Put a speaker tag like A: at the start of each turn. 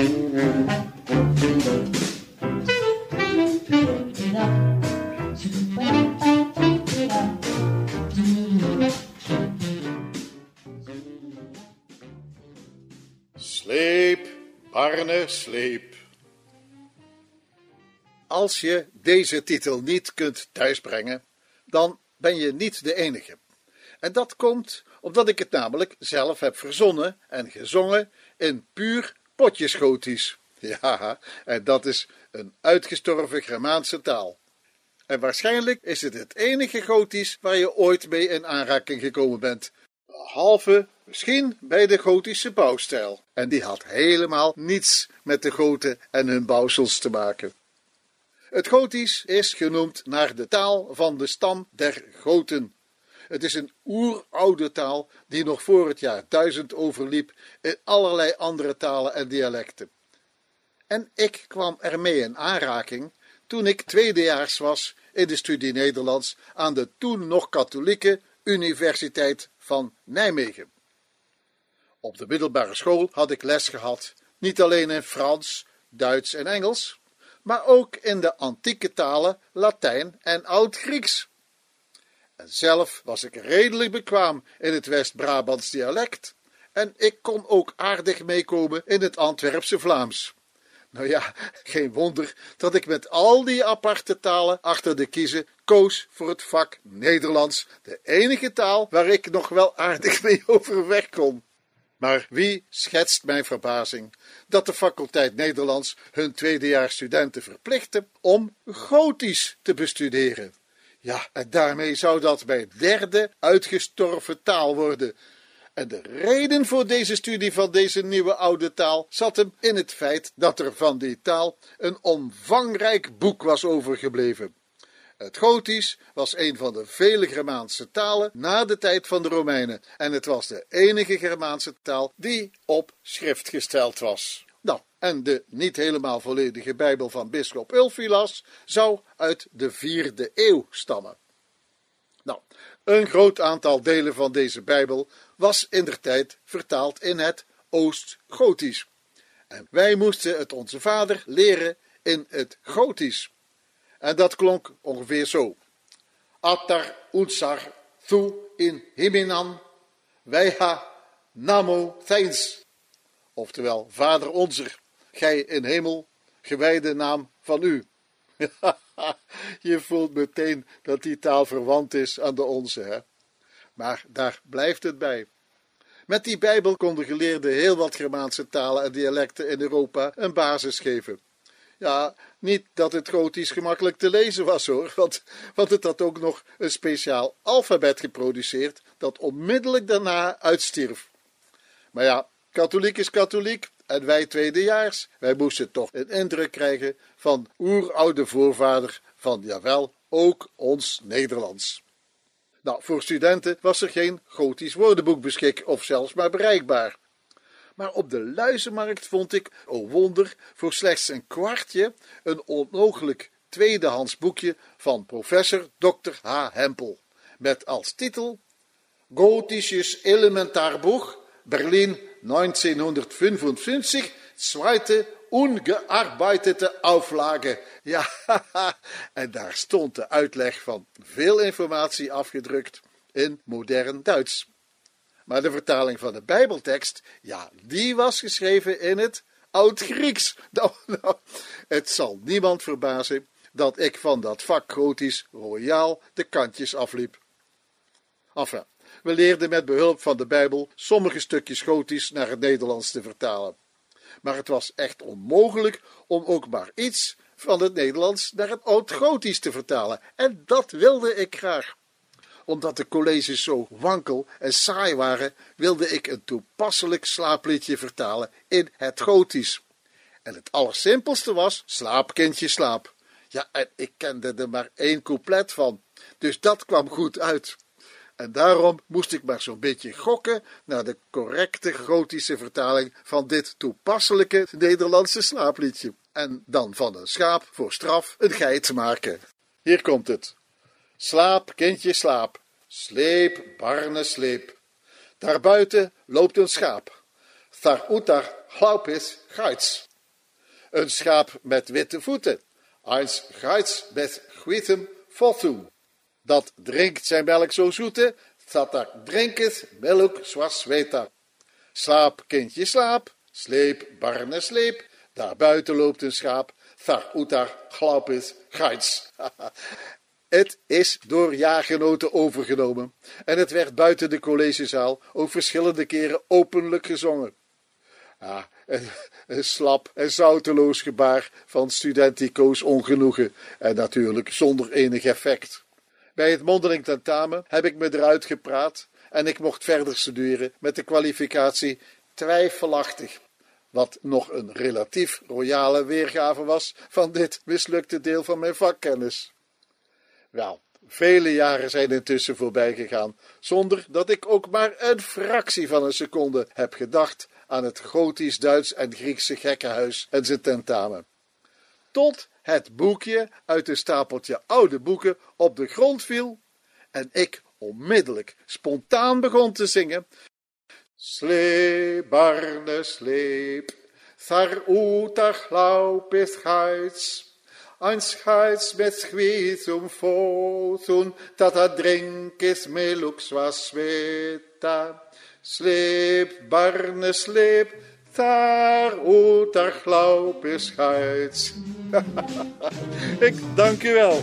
A: Sleep, Arne, sleep. Als je deze titel niet kunt thuisbrengen, dan ben je niet de enige. En dat komt omdat ik het namelijk zelf heb verzonnen en gezongen in puur potjesgotisch. Ja, en dat is een uitgestorven Germaanse taal. En waarschijnlijk is het het enige gotisch waar je ooit mee in aanraking gekomen bent. Behalve misschien bij de gotische bouwstijl. En die had helemaal niets met de goten en hun bouwsels te maken. Het Gotisch is genoemd naar de taal van de stam der Goten. Het is een oeroude taal die nog voor het jaar 1000 overliep in allerlei andere talen en dialecten. En ik kwam ermee in aanraking toen ik tweedejaars was in de studie Nederlands aan de toen nog katholieke Universiteit van Nijmegen. Op de middelbare school had ik les gehad, niet alleen in Frans, Duits en Engels, maar ook in de antieke talen Latijn en Oud-Grieks. En zelf was ik redelijk bekwaam in het West-Brabants dialect en ik kon ook aardig meekomen in het Antwerpse Vlaams. Nou ja, geen wonder dat ik met al die aparte talen achter de kiezen koos voor het vak Nederlands, de enige taal waar ik nog wel aardig mee overweg kon. Maar wie schetst mijn verbazing dat de faculteit Nederlands hun tweedejaars studenten verplichtte om Gotisch te bestuderen? Ja, en daarmee zou dat mijn derde uitgestorven taal worden. En de reden voor deze studie van deze nieuwe oude taal zat hem in het feit dat er van die taal een omvangrijk boek was overgebleven. Het Gotisch was een van de vele Germaanse talen na de tijd van de Romeinen en het was de enige Germaanse taal die op schrift gesteld was. Nou, en de niet helemaal volledige Bijbel van bisschop Ulfilas zou uit de vierde eeuw stammen. Nou, een groot aantal delen van deze Bijbel was in der tijd vertaald in het Oost-Gotisch. En wij moesten het onze vader leren in het Gotisch. En dat klonk ongeveer zo. Atar utsar thu in himinan weiha namo theins. Oftewel, Vader onze, gij in hemel, gewijde naam van u. Je voelt meteen dat die taal verwant is aan de onze, hè? Maar daar blijft het bij. Met die Bijbel konden geleerden heel wat Germaanse talen en dialecten in Europa een basis geven. Ja, niet dat het Gotisch gemakkelijk te lezen was hoor, want, want het had ook nog een speciaal alfabet geproduceerd dat onmiddellijk daarna uitstierf. Maar ja, katholiek is katholiek en wij tweedejaars, wij moesten toch een indruk krijgen van oeroude voorvader van, jawel, ook ons Nederlands. Nou, voor studenten was er geen Gotisch woordenboek beschik of zelfs maar bereikbaar. Maar op de luizenmarkt vond ik, oh wonder, voor slechts een kwartje een onmogelijk tweedehands boekje van professor Dr. H. Hempel. Met als titel Gotisches Elementarbuch, Berlin 1955, zweite ungearbeitete Auflage. Ja, en daar stond de uitleg van veel informatie afgedrukt in modern Duits. Maar de vertaling van de Bijbeltekst, ja, die was geschreven in het Oud-Grieks. Nou, nou, het zal niemand verbazen dat ik van dat vak Gotisch royaal de kantjes afliep. Enfin, we leerden met behulp van de Bijbel sommige stukjes Gotisch naar het Nederlands te vertalen. Maar het was echt onmogelijk om ook maar iets van het Nederlands naar het Oud-Gotisch te vertalen. En dat wilde ik graag omdat de colleges zo wankel en saai waren, wilde ik een toepasselijk slaapliedje vertalen in het Gotisch. En het allersimpelste was: slaap, kindje, slaap. Ja, en ik kende er maar één couplet van, dus dat kwam goed uit. En daarom moest ik maar zo'n beetje gokken naar de correcte gotische vertaling van dit toepasselijke Nederlandse slaapliedje. En dan van een schaap voor straf een geit maken. Hier komt het. Slaap, kindje, slaap. Sleep, barne, sleep. Daarbuiten loopt een schaap. Thar utar glaupis geits. Een schaap met witte voeten. Eins geits met gwitem votum. Dat drinkt zijn melk zo zoete, dat daar drinketh melk zoals weta. Slaap, kindje, slaap. Sleep, barne, sleep. Daar buiten loopt een schaap. Thar utar glaupis geids. Het is door jaargenoten overgenomen en het werd buiten de collegezaal ook verschillende keren openlijk gezongen. Ja, een, een slap en zouteloos gebaar van studentico's ongenoegen en natuurlijk zonder enig effect. Bij het mondeling tentamen heb ik me eruit gepraat en ik mocht verder studeren met de kwalificatie twijfelachtig, wat nog een relatief royale weergave was van dit mislukte deel van mijn vakkennis. Wel, vele jaren zijn intussen voorbij gegaan, zonder dat ik ook maar een fractie van een seconde heb gedacht aan het Gotisch, Duits en Griekse gekkenhuis en zijn tentamen. Tot het boekje uit een stapeltje oude boeken op de grond viel en ik onmiddellijk spontaan begon te zingen. Sleep, barne, sleep, thar uta heids, ein scheids met schwitzum fosun, dat a drinkis melux was. Sleep, barne, sleep, daar o, daar glaup is Ik dank u wel.